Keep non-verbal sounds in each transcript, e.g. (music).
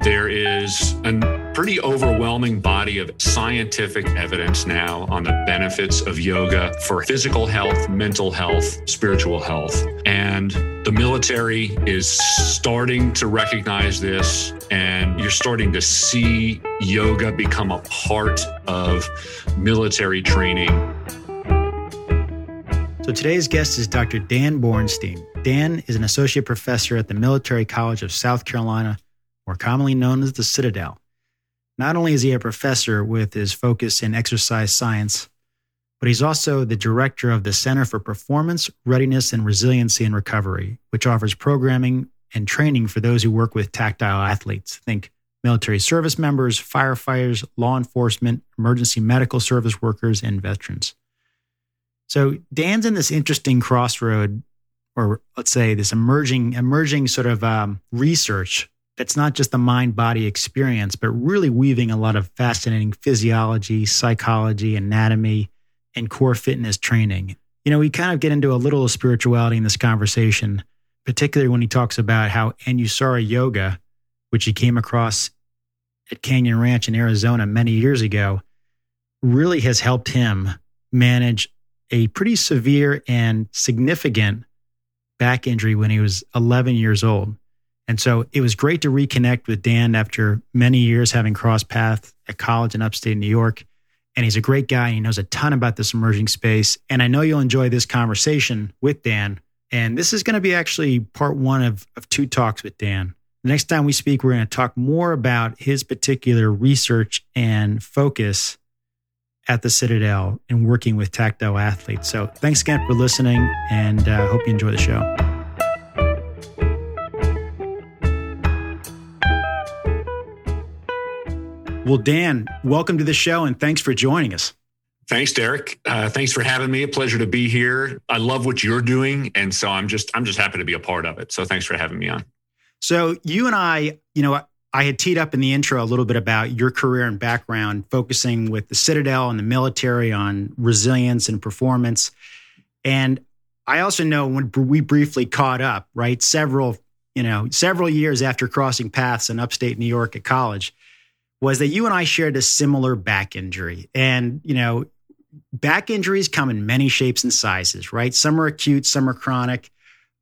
There is a pretty overwhelming body of scientific evidence now on the benefits of yoga for physical health, mental health, spiritual health. And the military is starting to recognize this, and you're starting to see yoga become a part of military training. So today's guest is Dr. Dan Bornstein. Dan is an associate professor at the Military College of South Carolina more commonly known as the Citadel. Not only is he a professor with his focus in exercise science, but he's also the director of the Center for Performance, Readiness, and Resiliency and Recovery, which offers programming and training for those who work with tactical athletes. Think military service members, firefighters, law enforcement, emergency medical service workers, and veterans. So Dan's in this interesting crossroad, or let's say this emerging, emerging sort of um, research that's not just the mind body experience, but really weaving a lot of fascinating physiology, psychology, anatomy, and core fitness training. You know, we kind of get into a little spirituality in this conversation, particularly when he talks about how Anusara Yoga, which he came across at Canyon Ranch in Arizona many years ago, really has helped him manage a pretty severe and significant back injury when he was 11 years old. And so it was great to reconnect with Dan after many years having crossed paths at college in upstate New York. And he's a great guy. And he knows a ton about this emerging space. And I know you'll enjoy this conversation with Dan. And this is going to be actually part one of, of two talks with Dan. The next time we speak, we're going to talk more about his particular research and focus at the Citadel and working with tactical athletes. So thanks again for listening and uh, hope you enjoy the show. Well, Dan, welcome to the show and thanks for joining us. Thanks, Derek. Uh, thanks for having me. A pleasure to be here. I love what you're doing, and so I'm just I'm just happy to be a part of it. So thanks for having me on. So you and I, you know, I had teed up in the intro a little bit about your career and background, focusing with the Citadel and the military on resilience and performance. And I also know when we briefly caught up, right, several, you know, several years after crossing paths in upstate New York at college, was that you and I shared a similar back injury. And, you know, back injuries come in many shapes and sizes, right? Some are acute, some are chronic,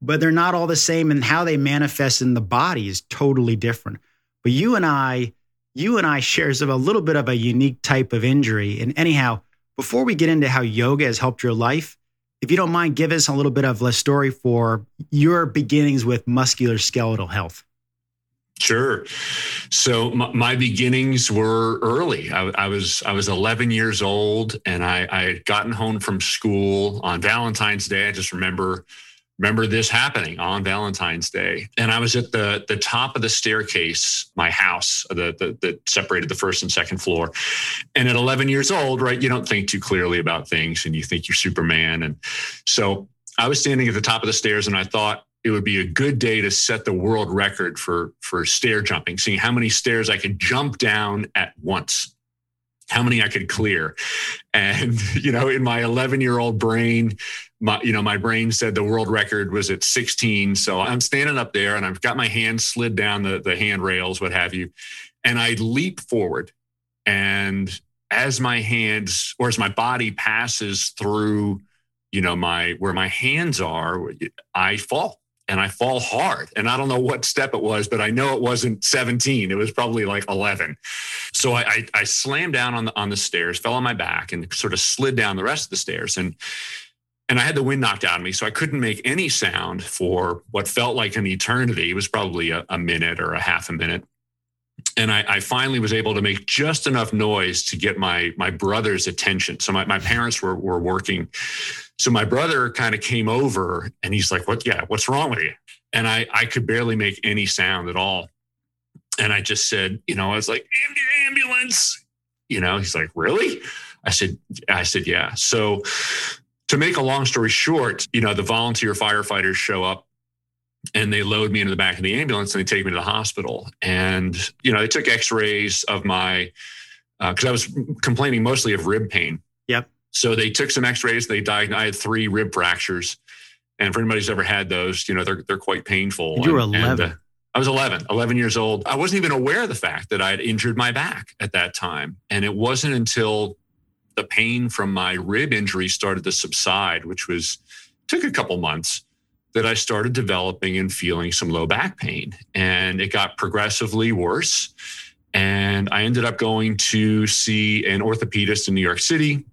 but they're not all the same. And how they manifest in the body is totally different. But you and I, you and I share a little bit of a unique type of injury. And anyhow, before we get into how yoga has helped your life, if you don't mind, give us a little bit of a story for your beginnings with musculoskeletal health. Sure. So my, my, beginnings were early. I, I, was I was 11 years old, and I, I had gotten home from school on Valentine's Day. I just remember remember this happening on Valentine's Day, and I was at the the top of the staircase, my house, that that separated the first and second floor. And at 11 years old, right, you don't think too clearly about things, and you think you're Superman. And so I was standing at the top of the stairs, and I thought it would be a good day to set the world record for for stair jumping, seeing how many stairs I could jump down at once, how many I could clear. And (laughs) you know, in my 11 year old brain, my you know my brain said the world record was at 16. So I'm standing up there and I've got my hands slid down the the handrails, what have you, and I leap forward and as my hands or as my body passes through you know my where my hands are i fall and I fall hard. And I don't know what step it was, but I know it wasn't 17. It was probably like 11. So I, I, I slammed down on the on the stairs, fell on my back, and sort of slid down the rest of the stairs. And and I had the wind knocked out of me, so I couldn't make any sound for what felt like an eternity. It was probably a, a minute or a half a minute. And I, I, finally was able to make just enough noise to get my my brother's attention. So my, my parents were were working so my brother kind of came over and he's like, What? Yeah, what's wrong with you? And I, I could barely make any sound at all. And I just said, You know, I was like, ambulance. You know, he's like, Really? I said, I said, Yeah. So to make a long story short, you know, the volunteer firefighters show up and they load me into the back of the ambulance and they take me to the hospital. And, you know, they took x rays of my, because uh, I was complaining mostly of rib pain. Yep. So they took some X-rays. They diagnosed. I had three rib fractures, and for anybody who's ever had those, you know they're they're quite painful. You were eleven. And, uh, I was 11, 11 years old. I wasn't even aware of the fact that I had injured my back at that time. And it wasn't until the pain from my rib injury started to subside, which was took a couple months, that I started developing and feeling some low back pain. And it got progressively worse. And I ended up going to see an orthopedist in New York City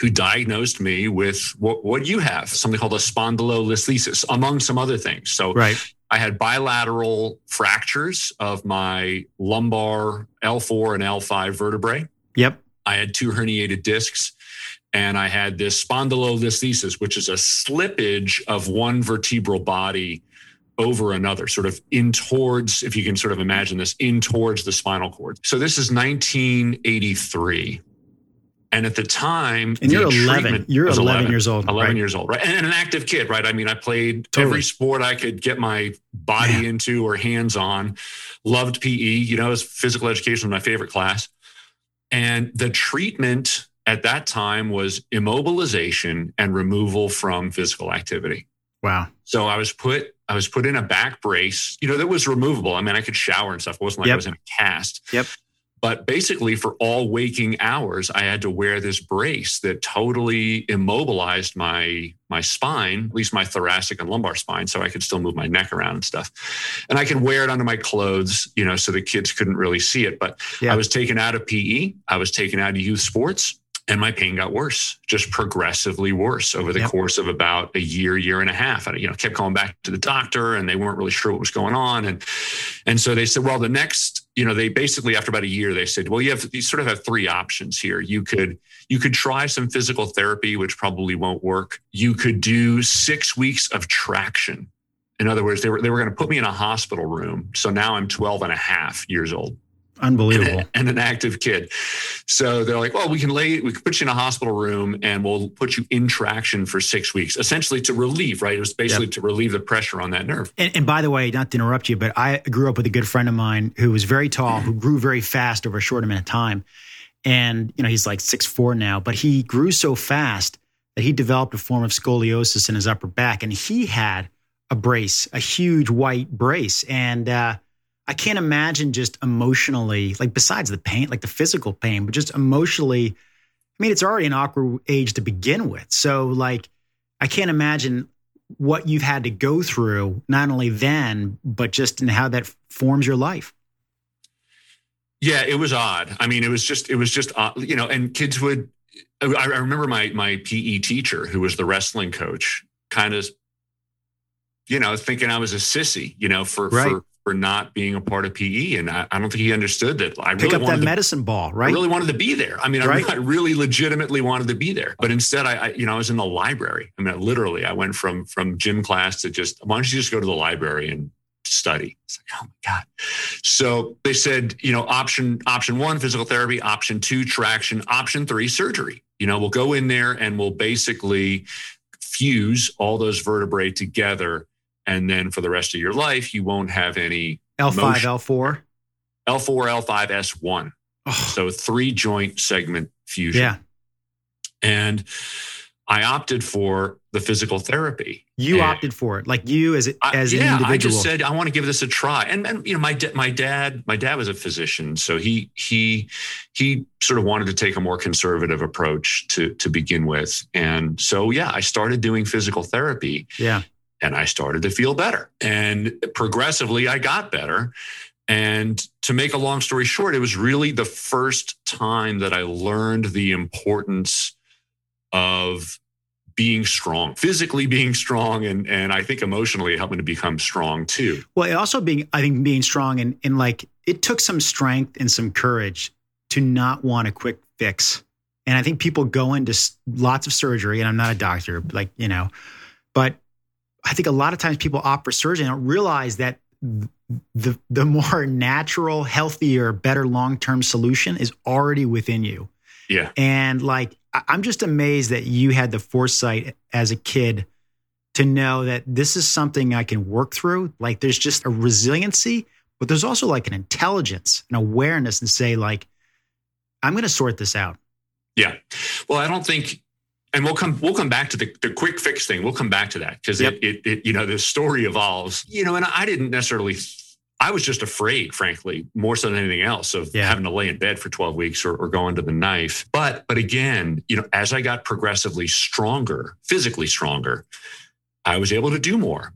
who diagnosed me with what, what you have, something called a spondylolisthesis, among some other things. So right. I had bilateral fractures of my lumbar L4 and L5 vertebrae. Yep. I had two herniated discs and I had this spondylolisthesis, which is a slippage of one vertebral body over another, sort of in towards, if you can sort of imagine this, in towards the spinal cord. So this is 1983. And at the time, and you're 11. You're 11, 11, years old. 11 right? years old, right? And an active kid, right? I mean, I played totally. every sport I could get my body yeah. into or hands on. Loved PE. You know, as physical education was my favorite class. And the treatment at that time was immobilization and removal from physical activity. Wow. So I was put I was put in a back brace, you know, that was removable. I mean, I could shower and stuff. It wasn't like yep. I was in a cast. Yep. But basically, for all waking hours, I had to wear this brace that totally immobilized my my spine, at least my thoracic and lumbar spine, so I could still move my neck around and stuff. And I could wear it under my clothes, you know, so the kids couldn't really see it. But. I was taken out of PE. I was taken out of youth sports and my pain got worse, just progressively worse over the yep. course of about a year, year and a half. I, you know, kept going back to the doctor, and they weren't really sure what was going on, and and so they said, well, the next, you know, they basically after about a year, they said, well, you have you sort of have three options here. You could you could try some physical therapy, which probably won't work. You could do six weeks of traction. In other words, they were they were going to put me in a hospital room. So now I'm 12 and a half years old. Unbelievable. And, (laughs) and, an active kid. So they're like, well, we can lay, we can put you in a hospital room and we'll put you in traction for six weeks, essentially to relieve, right? It was basically yep. to relieve the pressure on that nerve. And, and, by the way, not to interrupt you, but I grew up with a good friend of mine who was very tall, who grew very fast over a short amount of time. And, you know, he's like six four now, but he grew so fast that he developed a form of scoliosis in his upper back. And he had a brace, a huge white brace. And, uh, I can't imagine just emotionally, like besides the pain, like the physical pain, but just emotionally. I mean, it's already an awkward age to begin with. So, like, I can't imagine what you've had to go through, not only then, but just in how that forms your life. Yeah, it was odd. I mean, it was just, it was just, odd, you know, and kids would, I remember my, my PE teacher who was the wrestling coach kind of, you know, thinking I was a sissy, you know, for, right. for, for not being a part of PE. And I, I don't think he understood that. I Pick really up wanted that to, medicine ball, right? I really wanted to be there. I mean, right? I, I, really legitimately wanted to be there. But instead, I, I, you know, I was in the library. I mean, literally, I went from from gym class to just, why don't you just go to the library and study? It's like, oh my God. So they said, you know, option option one, physical therapy, option two, traction, option three, surgery. You know, we'll go in there and we'll basically fuse all those vertebrae together and then for the rest of your life you won't have any L5 motion. L4 L4 L5 S1 oh. so three joint segment fusion yeah and I opted for the physical therapy. You and opted for it, like you as as I, an yeah, individual. I just said I want to give this a try. And and you know, my my dad my dad was a physician, so he he he sort of wanted to take a more conservative approach to to begin with. And so yeah, I started doing physical therapy. Yeah and I started to feel better. And progressively, I got better. And to make a long story short, it was really the first time that I learned the importance of being strong, physically being strong, and and I think emotionally helping to become strong too. Well, also being, I think being strong and and like it took some strength and some courage to not want a quick fix. And I think people go into lots of surgery, and I'm not a doctor, like you know, I think a lot of times people opt for surgery and don't realize that the the more natural, healthier, better long term solution is already within you. Yeah. And like I'm just amazed that you had the foresight as a kid to know that this is something I can work through. Like there's just a resiliency, but there's also like an intelligence, an awareness, and say like, I'm going to sort this out. Yeah. Well, I don't think and we'll come we'll come back to the, the quick fix thing. We'll come back to that because yep. it, it, it you know the story evolves. You know, and I didn't necessarily I was just afraid, frankly, more so than anything else, of yeah. having to lay in bed for 12 weeks or, or go under the knife. But but again, you know, as I got progressively stronger, physically stronger, I was able to do more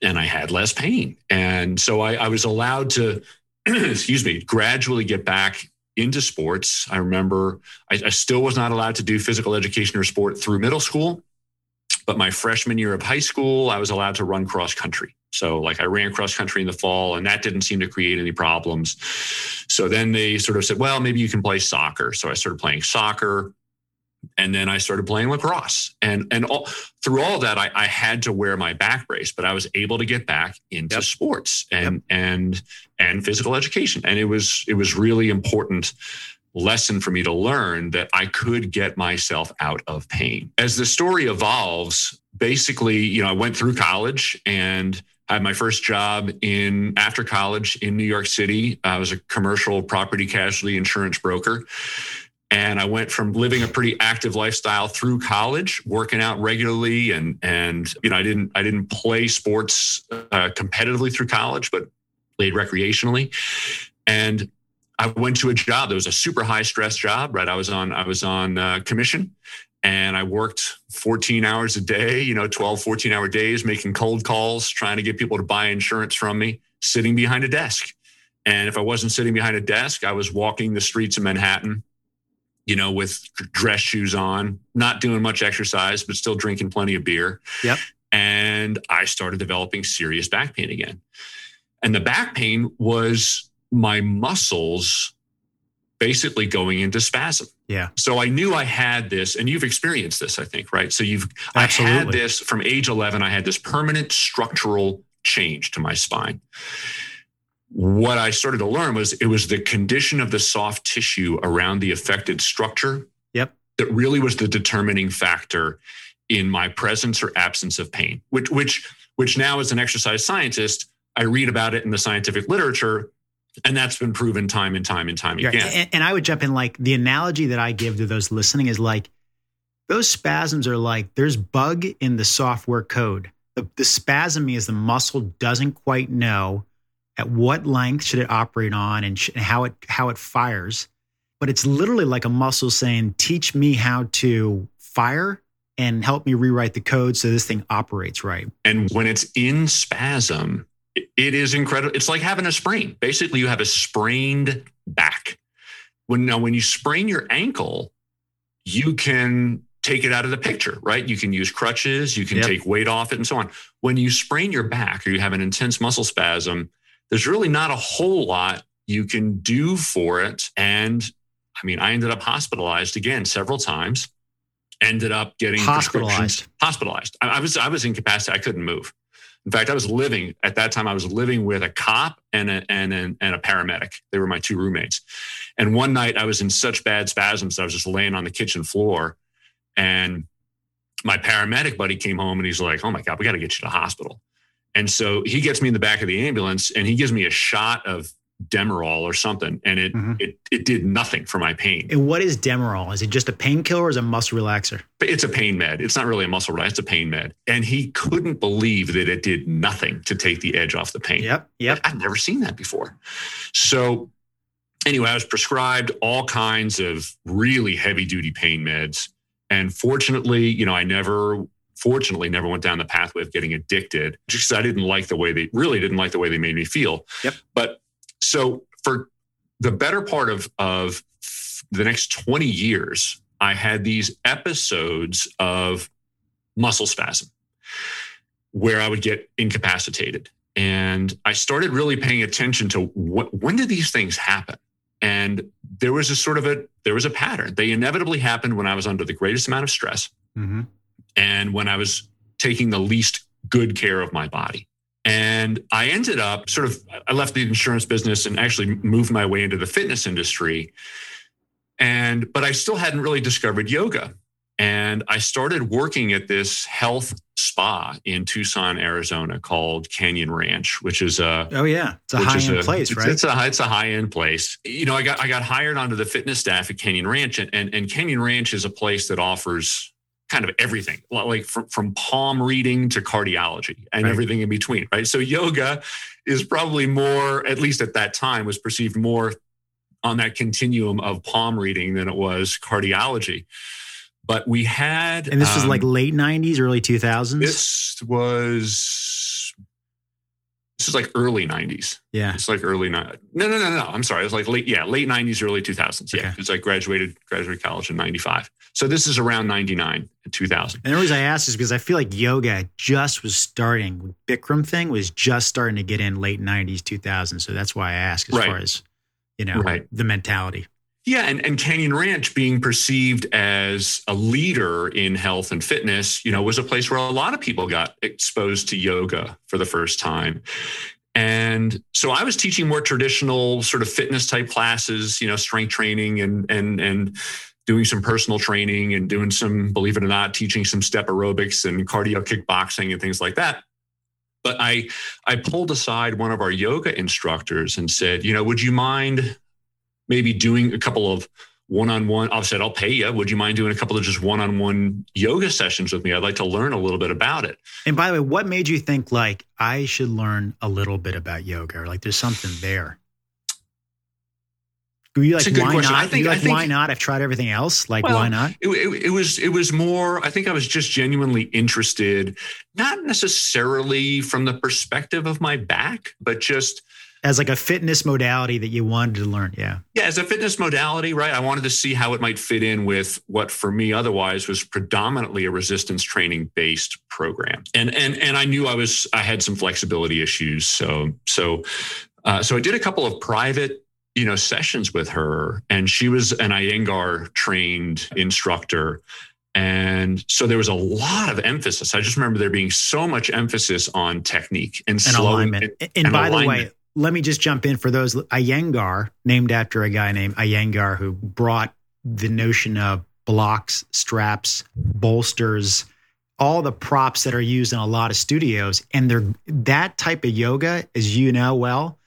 and I had less pain. And so I, I was allowed to, (clears throat) excuse me, gradually get back into sports. I remember I, I still was not allowed to do physical education or sport through middle school. But my freshman year of high school, I was allowed to run cross country. So, like, I ran cross country in the fall, and that didn't seem to create any problems. So then they sort of said, well, maybe you can play soccer. So I started playing soccer. And then I started playing lacrosse. And, and all, through all that, I, I had to wear my back brace, but I was able to get back into yep. sports and, yep. and, and physical education. And it was, it was really important lesson for me to learn that I could get myself out of pain. As the story evolves, basically, you know, I went through college and I had my first job in after college in New York City. I was a commercial property casualty insurance broker. And I went from living a pretty active lifestyle through college, working out regularly, and and you know I didn't I didn't play sports uh, competitively through college, but played recreationally. And I went to a job that was a super high stress job, right? I was on I was on uh, commission and I worked 14 hours a day, you know, 12, 14 hour days, making cold calls, trying to get people to buy insurance from me, sitting behind a desk. And if I wasn't sitting behind a desk, I was walking the streets of Manhattan, you know, with dress shoes on, not doing much exercise, but still drinking plenty of beer. Yep. And I started developing serious back pain again. And the back pain was my muscles basically going into spasm. Yeah. So I knew I had this, and you've experienced this, I think, right? So you've Absolutely. I had this from age 11, I had this permanent structural change to my spine. What I started to learn was it was the condition of the soft tissue around the affected structure. Yep. That really was the determining factor in my presence or absence of pain, which which which now as an exercise scientist, I read about it in the scientific literature and that's been proven time and time and time again. And, and, I would jump in like the analogy that I give to those listening is like those spasms are like there's bug in the software code. The, the spasm is the muscle doesn't quite know at what length should it operate on and, sh- how it how it fires. But it's literally like a muscle saying, "Teach me how to fire and help me rewrite the code so this thing operates right." And when it's in spasm, it is incredible. It's like having a sprain. Basically, you have a sprained back. When now, when you sprain your ankle, you can take it out of the picture, right? You can use crutches, you can yep. take weight off it, and so on. When you sprain your back or you have an intense muscle spasm, there's really not a whole lot you can do for it. And I mean, I ended up hospitalized again several times. Ended up getting hospitalized. Hospitalized. I, I was I was incapacitated. I couldn't move. In fact, I was living at that time. I was living with a cop and a, and a, and a paramedic. They were my two roommates. And one night, I was in such bad spasms that I was just laying on the kitchen floor, and my paramedic buddy came home and he's like, "Oh my god, we got to get you to the hospital." And so he gets me in the back of the ambulance and he gives me a shot of Demerol or something, and it mm-hmm. it it did nothing for my pain. And what is Demerol? Is it just a painkiller or is it a muscle relaxer? It's a pain med. It's not really a muscle relaxer. It's a pain med. And he couldn't believe that it did nothing to take the edge off the pain. Yep. Yep. I've never seen that before. So anyway, I was prescribed all kinds of really heavy duty pain meds. And fortunately, you know, I never fortunately never went down the pathway of getting addicted just because I didn't like the way they really didn't like the way they made me feel. Yep. But so for the better part of, of the next 20 years, I had these episodes of muscle spasm where I would get incapacitated. And I started really paying attention to what, when did these things happen? And there was a sort of a there was a pattern. They inevitably happened when I was under the greatest amount of stress, mm-hmm. And when I was taking the least good care of my body. And I ended up sort of, I left the insurance business and actually moved my way into the fitness industry. And, but I still hadn't really discovered yoga. And I started working at this health spa in Tucson, Arizona called Canyon Ranch, which is a oh yeah, it's a high end a, place, it's, right? It's a it's a high end place. You know, I got I got hired onto the fitness staff at Canyon Ranch, and, and and Canyon Ranch is a place that offers kind of everything, like from, from palm reading to cardiology and right. everything in between, right? So yoga is probably more, at least at that time, was perceived more on that continuum of palm reading than it was cardiology. But we had, and this um, was like late '90s, early 2000s. This was this is like early 90s. Yeah. It's like early no no no no no. I'm sorry. It was like late yeah, late 90s, early 2000s. Yeah. Because okay. I graduated graduated college in 95. So this is around 99 and 2000. And the reason I asked is because I feel like yoga just was starting. Bikram thing was just starting to get in late 90s, 2000. So that's why I ask as right. far as, you know, right. the mentality. Yeah, and, and Canyon Ranch being perceived as a leader in health and fitness, you know, was a place where a lot of people got exposed to yoga for the first time. And so I was teaching more traditional sort of fitness type classes, you know, strength training and and and doing some personal training and doing some, believe it or not, teaching some step aerobics and cardio kickboxing and things like that. But I I pulled aside one of our yoga instructors and said, you know, would you mind maybe doing a couple of one-on-one i said i'll pay you would you mind doing a couple of just one-on-one yoga sessions with me i'd like to learn a little bit about it and by the way what made you think like i should learn a little bit about yoga or like there's something there were you like, why question. not? I think, like, I think, why not? I've tried everything else. Like, well, why not? It, it, it, was, it was more, I think I was just genuinely interested, not necessarily from the perspective of my back, but just as like a fitness modality that you wanted to learn. Yeah. Yeah. As a fitness modality, right. I wanted to see how it might fit in with what for me otherwise was predominantly a resistance training based program. And, and, and I knew I was, I had some flexibility issues. So, so, uh, so I did a couple of private, you know, sessions with her and she was an Iyengar trained instructor. And so there was a lot of emphasis. I just remember there being so much emphasis on technique and, and slow alignment. And, and, and by alignment. the way, let me just jump in for those Iyengar, named after a guy named Iyengar who brought the notion of blocks, straps, bolsters, all the props that are used in a lot of studios. And they're that type of yoga, as you know well,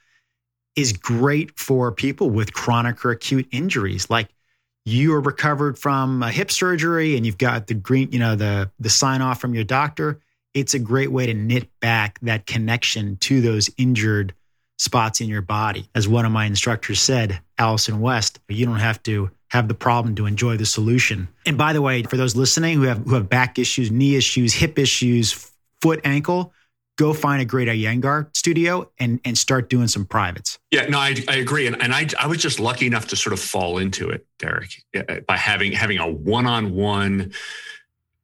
is great for people with chronic or acute injuries. Like you are recovered from a hip surgery and you've got the green, you know, the the sign off from your doctor. It's a great way to knit back that connection to those injured spots in your body. As one of my instructors said, Allison West, you don't have to have the problem to enjoy the solution. And by the way, for those listening who have who have back issues, knee issues, hip issues, foot, ankle, go find a great Iyengar studio and and start doing some privates. Yeah, no, I, I agree, and and I I was just lucky enough to sort of fall into it, Derek, by having having a one on one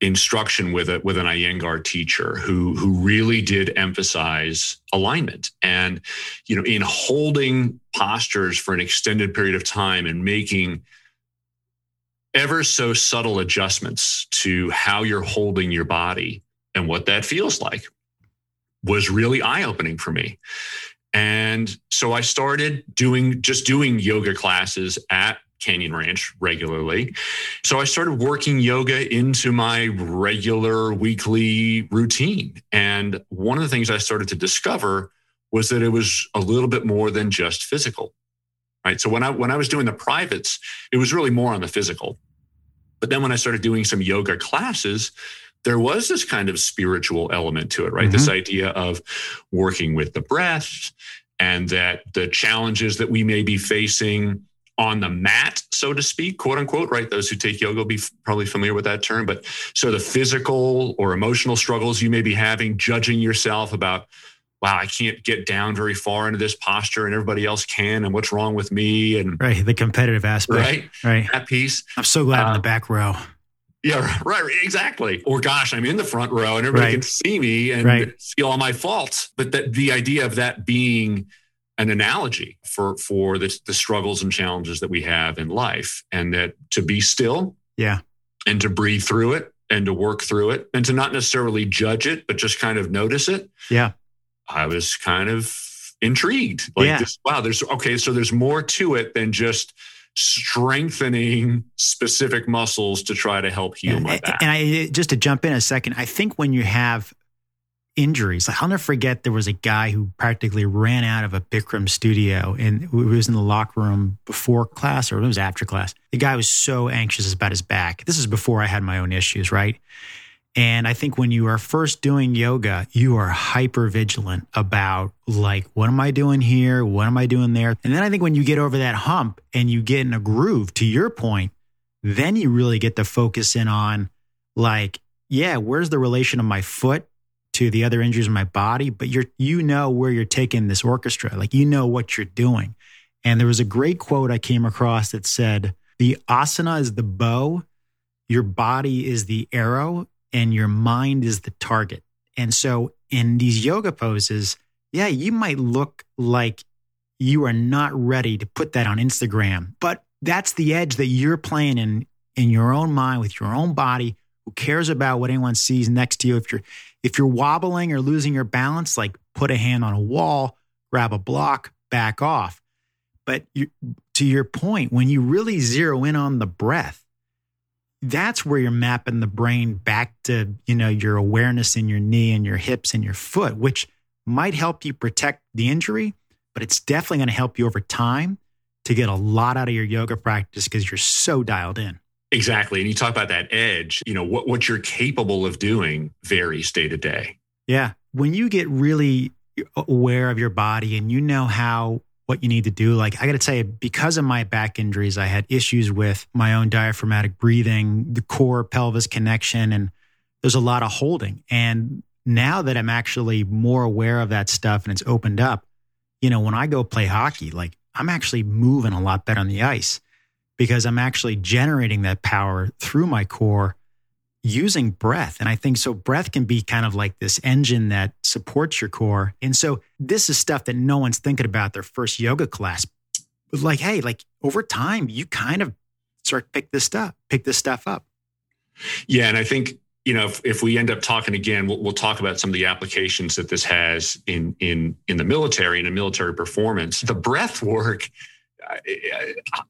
instruction with a with an Iyengar teacher who who really did emphasize alignment. And you know in holding postures for an extended period of time and making ever so subtle adjustments to how you're holding your body and what that feels like was really eye opening for me. And so I started doing just doing yoga classes at Canyon Ranch regularly. So I started working yoga into my regular weekly routine. And one of the things I started to discover was that it was a little bit more than just physical. Right. So when I when I was doing the privates, it was really more on the physical. But then when I started doing some yoga classes, there was this kind of spiritual element to it, right? Mm-hmm. This idea of working with the breath and that the challenges that we may be facing on the mat, so to speak, quote unquote, right? Those who take yoga will be probably familiar with that term. But so the physical or emotional struggles you may be having, judging yourself about, wow, I can't get down very far into this posture and everybody else can, and what's wrong with me? And right, the competitive aspect, right? Right. That piece. I'm so glad uh, in the uh, back row. Yeah, right, exactly. Or gosh, I'm in the front row and everybody right. can see me and right. see all my faults. But that the idea of that being an analogy for for the, the struggles and challenges that we have in life and that to be still yeah. and to breathe through it and to work through it and to not necessarily judge it but just kind of notice it. Yeah. I was kind of intrigued. Like yeah. this, wow there's okay so there's more to it than just strengthening specific muscles to try to help heal and, my back. and i just to jump in a second i think when you have injuries. I'll never forget there was a guy who practically ran out of a Bikram studio and he was in the locker room before class or it was after class. The guy was so anxious about his back. This is before I had my own issues, right? And I think when you are first doing yoga, you are hyper vigilant about like, what am I doing here? What am I doing there? And then I think when you get over that hump and you get in a groove, to your point, then you really get to focus in on like, yeah, where's the relation of my foot to the other injuries in my body? But you're, you know, where you're taking this orchestra, like, you know what you're doing. And there was a great quote I came across that said, the asana is the bow, your body is the arrow, and your mind is the target. And so in these yoga poses, yeah, you might look like you are not ready to put that on Instagram, but that's the edge that you're playing in in your own mind with your own body. Who cares about what anyone sees next to you? If you're if you're wobbling or losing your balance, like put a hand on a wall, grab a block, back off. But you, to your point, when you really zero in on the breath, that's where you're mapping the brain back to you know your awareness in your knee and your hips and your foot which might help you protect the injury but it's definitely going to help you over time to get a lot out of your yoga practice because you're so dialed in exactly and you talk about that edge you know what, what you're capable of doing varies day to day yeah when you get really aware of your body and you know how what you need to do. Like I got to tell you, because of my back injuries, I had issues with my own diaphragmatic breathing, the core pelvis connection, and there's a lot of holding. And now that I'm actually more aware of that stuff and it's opened up, you know, when I go play hockey, like I'm actually moving a lot better on the ice because I'm actually generating that power through my core using breath. And I think so breath can be kind of like this engine that supports your core. And so this is stuff that no one's thinking about their first yoga class. But like, hey, like over time, you kind of start pick this stuff, pick this stuff up. Yeah. And I think, you know, if, if we end up talking again, we'll, we'll talk about some of the applications that this has in in in the military and in military performance. The breath work,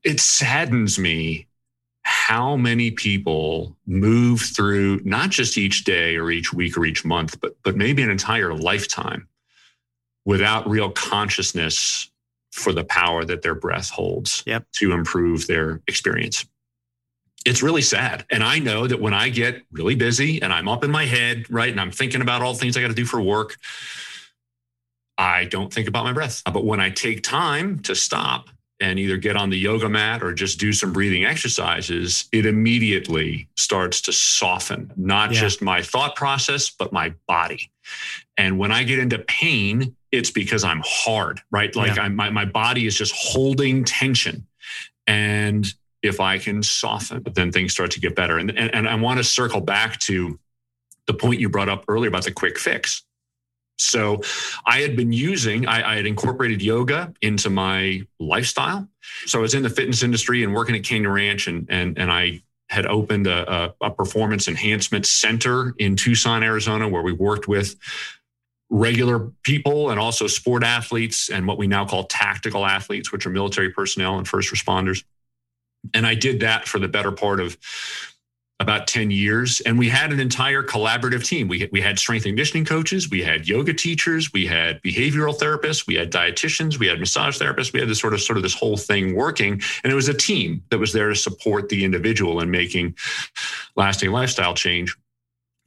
it saddens me how many people move through not just each day or each week or each month, but but maybe an entire lifetime without real consciousness for the power that their breath holds yep. to improve their experience. It's really sad. And I know that when I get really busy and I'm up in my head, right, and I'm thinking about all the things I got to do for work, I don't think about my breath. But when I take time to stop and either get on the yoga mat or just do some breathing exercises, it immediately starts to soften not yeah. just my thought process, but my body. And when I get into pain, it's because I'm hard, right? Like yeah. my, my body is just holding tension. And if I can soften, then things start to get better. And, and, and I want to circle back to the point you brought up earlier about the quick fix. So I had been using, I, I, had incorporated yoga into my lifestyle. So I was in the fitness industry and working at Canyon Ranch, and and and I had opened a, a, a performance enhancement center in Tucson, Arizona, where we worked with regular people and also sport athletes and what we now call tactical athletes, which are military personnel and first responders. And I did that for the better part of about 10 years and we had an entire collaborative team. We, we had strength and conditioning coaches we had yoga teachers we had behavioral therapists we had dietitians we had massage therapists we had this sort of sort of this whole thing working and it was a team that was there to support the individual in making lasting lifestyle change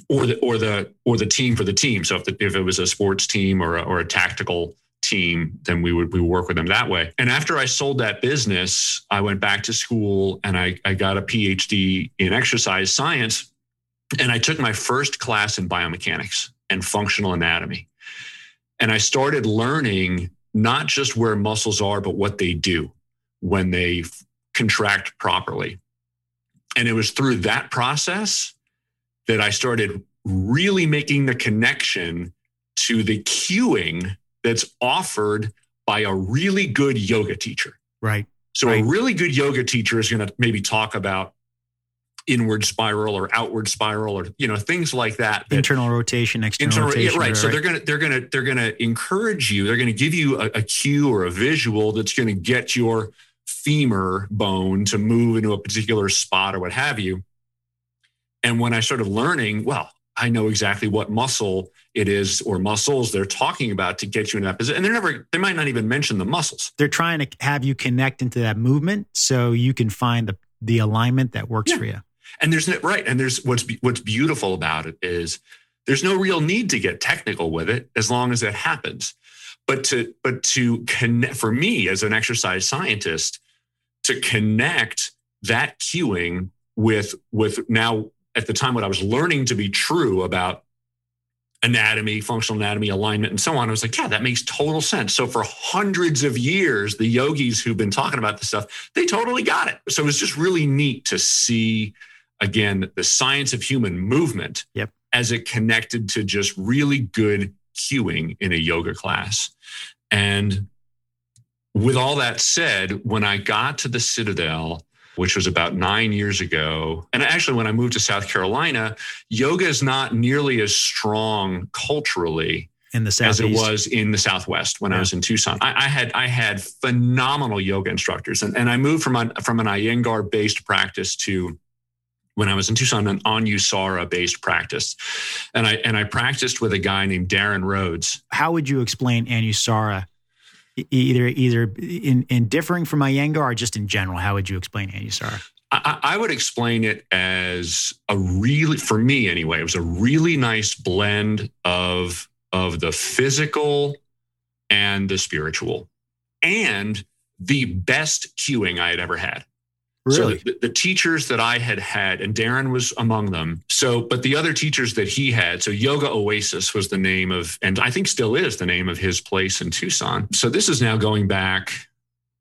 or the or the or the team for the team. So if, the, if it was a sports team or a, or a tactical team, then we would we would work with them that way. And after I sold that business, I went back to school and I, I got a PhD in exercise science. And I took my first class in biomechanics and functional anatomy. And I started learning not just where muscles are, but what they do when they contract properly. And it was through that process that I started really making the connection to the cueing that's offered by a really good yoga teacher. Right. So right. a really good yoga teacher is going to maybe talk about inward spiral or outward spiral or you know things like that, that internal rotation external internal, rotation yeah, right. right so they're going to they're going to they're going to encourage you they're going to give you a, a cue or a visual that's going to get your femur bone to move into a particular spot or what have you and when i started learning well I know exactly what muscle it is or muscles they're talking about to get you in that position. And they're never, they might not even mention the muscles. They're trying to have you connect into that movement so you can find the, the alignment that works yeah. for you. And there's right. And there's what's, what's beautiful about it is there's no real need to get technical with it as long as it happens. But to, but to connect for me as an exercise scientist, to connect that cueing with, with now at the time what I was learning to be true about anatomy, functional anatomy, alignment, and so on. I was like, yeah, that makes total sense. So for hundreds of years, the yogis who've been talking about this stuff, they totally got it. So it was just really neat to see again the science of human movement yep. as it connected to just really good cueing in a yoga class. And with all that said, when I got to the Citadel, which was about nine years ago. And actually, when I moved to South Carolina, yoga is not nearly as strong culturally in the Southeast. as it was in the Southwest when yeah. I was in Tucson. I, I, had I had phenomenal yoga instructors, and, and I moved from an, from an Iyengar based practice to when I was in Tucson, an Anusara based practice, and I and I practiced with a guy named Darren Rhodes. How would you explain Anusara either either in, in differing from Iyengar or just in general? How would you explain Anusara? I, I would explain it as a really, for me anyway, it was a really nice blend of of the physical and the spiritual, and the best cueing I had ever had. Really? So the, the, teachers that I had had, and Darren was among them. So, but the other teachers that he had, so Yoga Oasis was the name of, and I think still is the name of his place in Tucson. So this is now going back,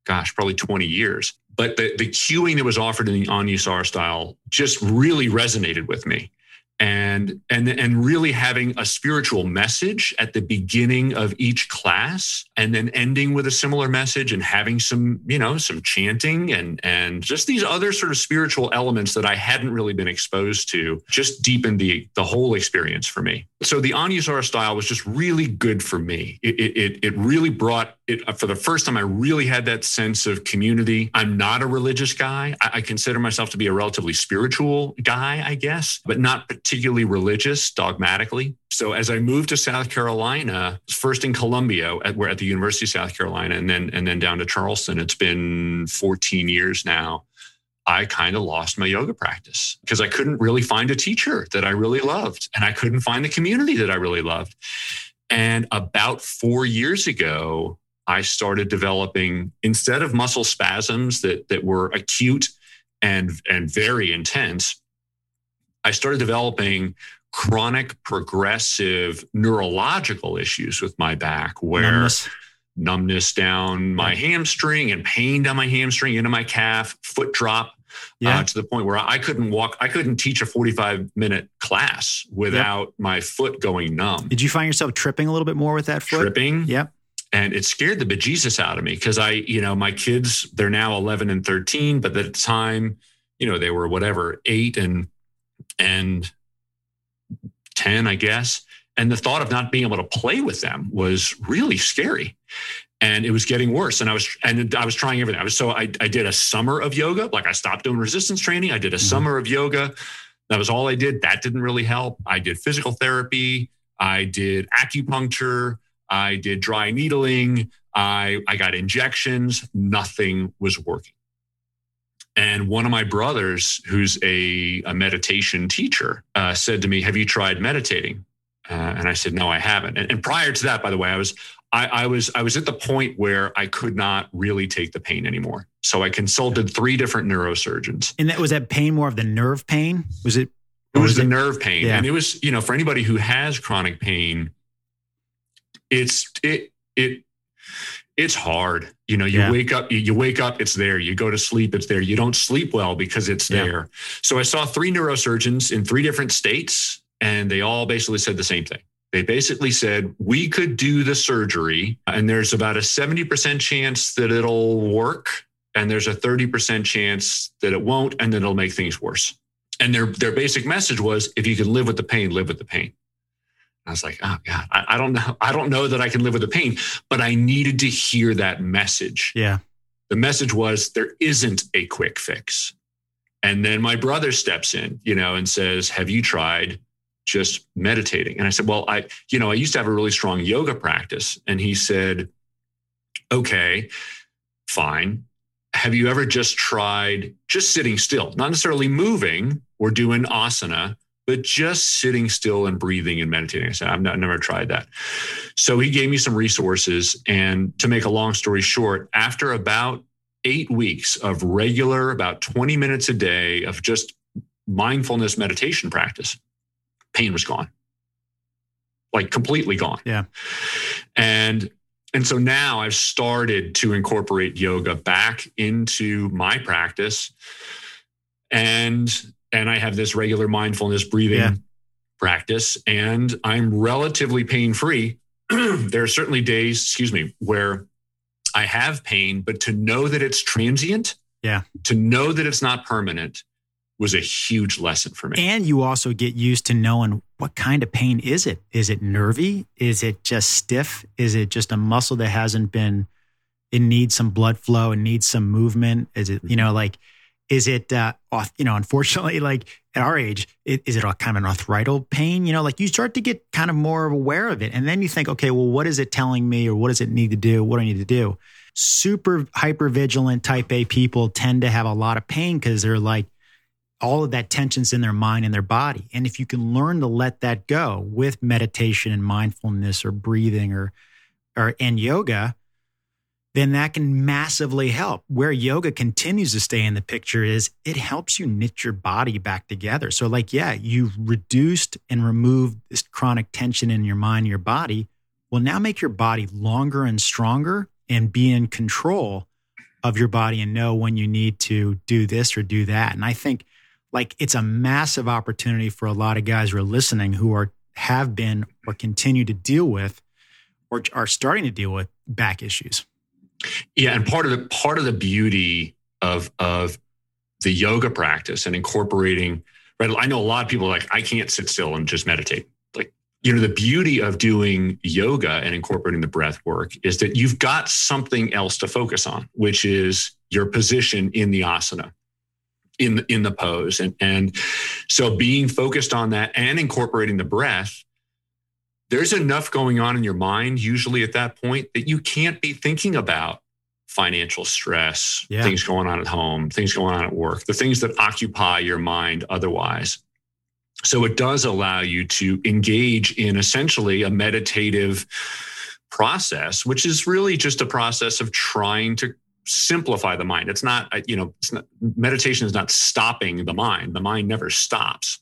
gosh, probably 20 years. But the, the cueing that was offered in the Anusara style just really resonated with me and and and really having a spiritual message at the beginning of each class and then ending with a similar message and having some you know some chanting and and just these other sort of spiritual elements that I hadn't really been exposed to just deepened the the whole experience for me. So the Anusara style was just really good for me. It it, it really brought it uh, for the first time I really had that sense of community. I'm not a religious guy. I, I consider myself to be a relatively spiritual guy I guess but not particularly religious dogmatically. So as I moved to South Carolina, first in Columbia, at, we're at the University of South Carolina, and then and then down to Charleston. It's been 14 years now. I kind of lost my yoga practice because I couldn't really find a teacher that I really loved, and I couldn't find the community that I really loved. And about four years ago, I started developing instead of muscle spasms that that were acute and and very intense I started developing chronic progressive neurological issues with my back where numbness, numbness down my hamstring and pain down my hamstring into my calf, foot drop. Uh, yeah. Uh, to the point where I couldn't walk, I couldn't teach a 45 minute class without yep. my foot going numb. Did you find yourself tripping a little bit more with that foot? Tripping. Yep and it scared the bejesus out of me because I, you know, my kids, they're now 11 and 13, but at the time, you know, they were whatever, eight and and 10, I guess. And the thought of not being able to play with them was really scary. And it was getting worse. And I was, and I was trying everything. I was, so I, I did a summer of yoga. Like I stopped doing resistance training. I did a mm-hmm. summer of yoga. That was all I did. That didn't really help. I did physical therapy. I did acupuncture. I did dry needling. I, I got injections. Nothing was working. And one of my brothers, who's a, a meditation teacher, uh, said to me, Have you tried meditating? Uh, and I said, No, I haven't. And, and prior to that, by the way, I was I, I, was I was at the point where I could not really take the pain anymore. So I consulted three different neurosurgeons. And that was that pain more of the nerve pain? Was it? It was, was the it? nerve pain, yeah. and it was you know for anybody who has chronic pain, it's it it it's hard. You know, you yeah. wake up, you, wake up, it's there. You go to sleep, it's there. You don't sleep well because it's yeah. there. So I saw three neurosurgeons in three different states, and they all basically said the same thing. They basically said, we could do the surgery, and there's about a 70% chance that it'll work, and there's a 30% chance that it won't, and then it'll make things worse. And their, their basic message was if you can live with the pain, live with the pain. I was like, oh God, I, I, don't know. (laughs) I don't know that I can live with the pain, but I needed to hear that message. Yeah. The message was there isn't a quick fix. And then my brother steps in, you know, and says, Have you tried just meditating. And I said, Well, I, you know, I used to have a really strong yoga practice. And he said, Okay, fine. Have you ever just tried just sitting still, not necessarily moving or doing asana, but just sitting still and breathing and meditating. I said, I've not, never tried that. So he gave me some resources. And to make a long story short, after about eight weeks of regular, about 20 minutes a day of just mindfulness meditation practice, pain was gone. Like completely gone. Yeah. And and so now I've started to incorporate yoga back into my practice. And and I have this regular mindfulness breathing yeah. practice, and I'm relatively pain free. (clears throat) there are certainly days, excuse me, where I have pain, but to know that it's transient, yeah, to know that it's not permanent was a huge lesson for me. And you also get used to knowing what kind of pain is it? Is it nervy? Is it just stiff? Is it just a muscle that hasn't been it needs some blood flow and needs some movement? Is it, you know, like is it, uh, you know, unfortunately, like at our age, it, is it a kind of an arthrital pain? You know, like you start to get kind of more aware of it. And then you think, okay, well, what is it telling me or what does it need to do? What do I need to do? Super hyper vigilant type A people tend to have a lot of pain because they're like, all of that tension's in their mind and their body. And if you can learn to let that go with meditation and mindfulness or breathing or, or and yoga, then that can massively help. Where yoga continues to stay in the picture is it helps you knit your body back together. So, like, yeah, you've reduced and removed this chronic tension in your mind, your body. Will now make your body longer and stronger and be in control of your body and know when you need to do this or do that. And I think like it's a massive opportunity for a lot of guys who are listening who are have been or continue to deal with or are starting to deal with back issues. Yeah, and part of the part of the beauty of of the yoga practice and incorporating right I know a lot of people like I can't sit still and just meditate. Like you know the beauty of doing yoga and incorporating the breath work is that you've got something else to focus on, which is your position in the asana in the, in the pose and and so being focused on that and incorporating the breath there's enough going on in your mind usually at that point that you can't be thinking about financial stress, yeah. things going on at home, things going on at work, the things that occupy your mind otherwise. So it does allow you to engage in essentially a meditative process, which is really just a process of trying to simplify the mind. It's not, you know, not, meditation is not stopping the mind. The mind never stops.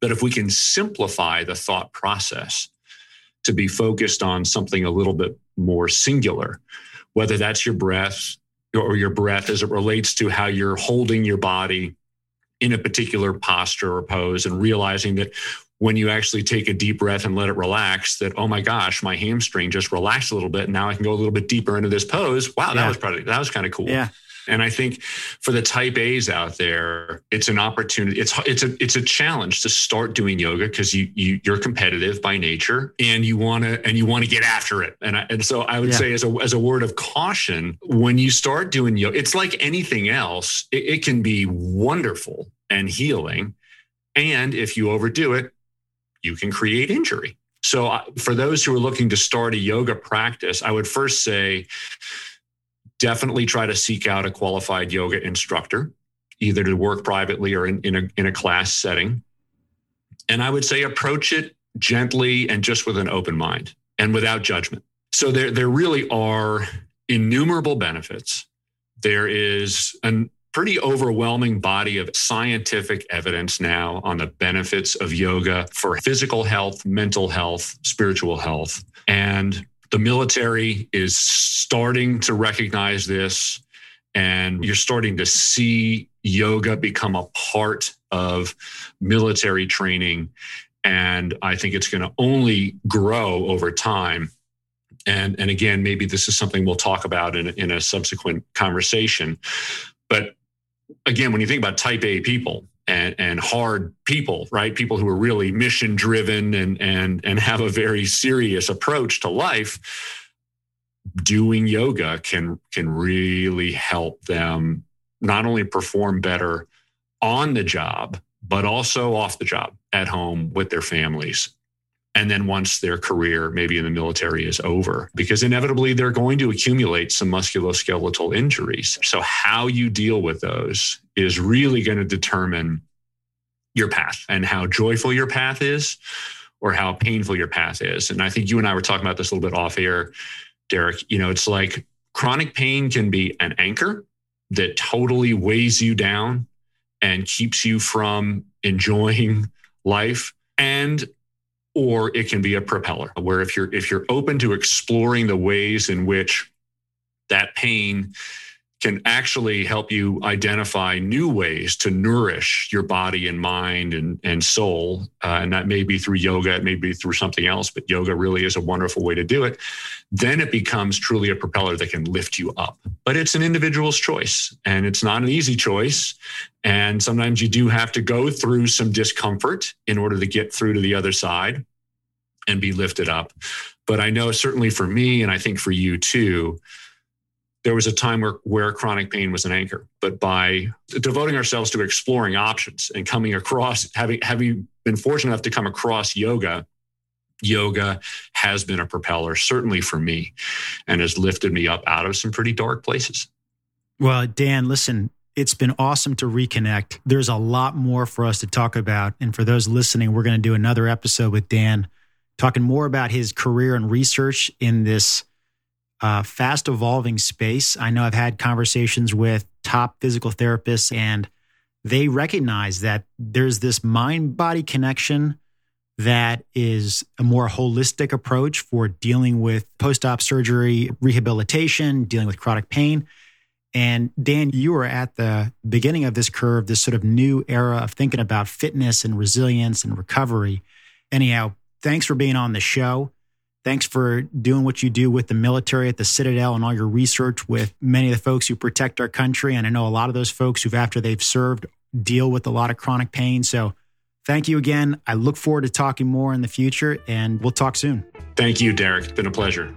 But if we can simplify the thought process, to be focused on something a little bit more singular, whether that's your breath or your breath as it relates to how you're holding your body in a particular posture or pose and realizing that when you actually take a deep breath and let it relax that oh my gosh my hamstring just relaxed a little bit. And now i can go a little bit deeper into this pose. Wow that yeah. was probably that was kind of cool. Yeah and I think for the type A's out there, it's an opportunity. It's it's a it's a challenge to start doing yoga because you, you you're competitive by nature and you want to and you want to get after it. And I, and so I would yeah. say as a as a word of caution, when you start doing yoga, it's like anything else. It, it can be wonderful and healing, and if you overdo it, you can create injury. So, for those who are looking to start a yoga practice, I would first say definitely try to seek out a qualified yoga instructor, either to work privately or in, in, a, in a class setting. And I would say approach it gently and just with an open mind and without judgment. So there, there really are innumerable benefits. There is a pretty overwhelming body of scientific evidence now on the benefits of yoga for physical health, mental health, spiritual health. And the military is starting to recognize this, and you're starting to see yoga become a part of military training. And I think it's going to only grow over time. And, and again, maybe this is something we'll talk about in, in a subsequent conversation. But again, when you think about type A people, and, and hard people, right? People who are really mission driven and and and have a very serious approach to life. Doing yoga can can really help them not only perform better on the job, but also off the job at home with their families. And then once their career, maybe in the military, is over, because inevitably they're going to accumulate some musculoskeletal injuries. So, how you deal with those is really going to determine your path and how joyful your path is or how painful your path is. And I think you and I were talking about this a little bit off air, Derek. You know, it's like chronic pain can be an anchor that totally weighs you down and keeps you from enjoying life and or it can be a propeller where if you're if you're open to exploring the ways in which that pain can actually help you identify new ways to nourish your body and mind and, and soul. Uh, and that may be through yoga, it may be through something else, but yoga really is a wonderful way to do it. Then it becomes truly a propeller that can lift you up. But it's an individual's choice and it's not an easy choice. And sometimes you do have to go through some discomfort in order to get through to the other side and be lifted up. But I know certainly for me, and I think for you too, there was a time where, where chronic pain was an anchor. But by devoting ourselves to exploring options and coming across, having, having been fortunate enough to come across yoga, yoga has been a propeller, certainly for me, and has lifted me up out of some pretty dark places. Well, Dan, listen, it's been awesome to reconnect. There's a lot more for us to talk about. And for those listening, we're going to do another episode with Dan talking more about his career and research in this uh, fast evolving space. I know I've had conversations with top physical therapists, and they recognize that there's this mind body connection that is a more holistic approach for dealing with post op surgery, rehabilitation, dealing with chronic pain. And Dan, you were at the beginning of this curve, this sort of new era of thinking about fitness and resilience and recovery. Anyhow, thanks for being on the show. Thanks for doing what you do with the military at the Citadel and all your research with many of the folks who protect our country. And I know a lot of those folks who've, after they've served, deal with a lot of chronic pain. So thank you again. I look forward to talking more in the future, and we'll talk soon. Thank you, Derek. It's been a pleasure.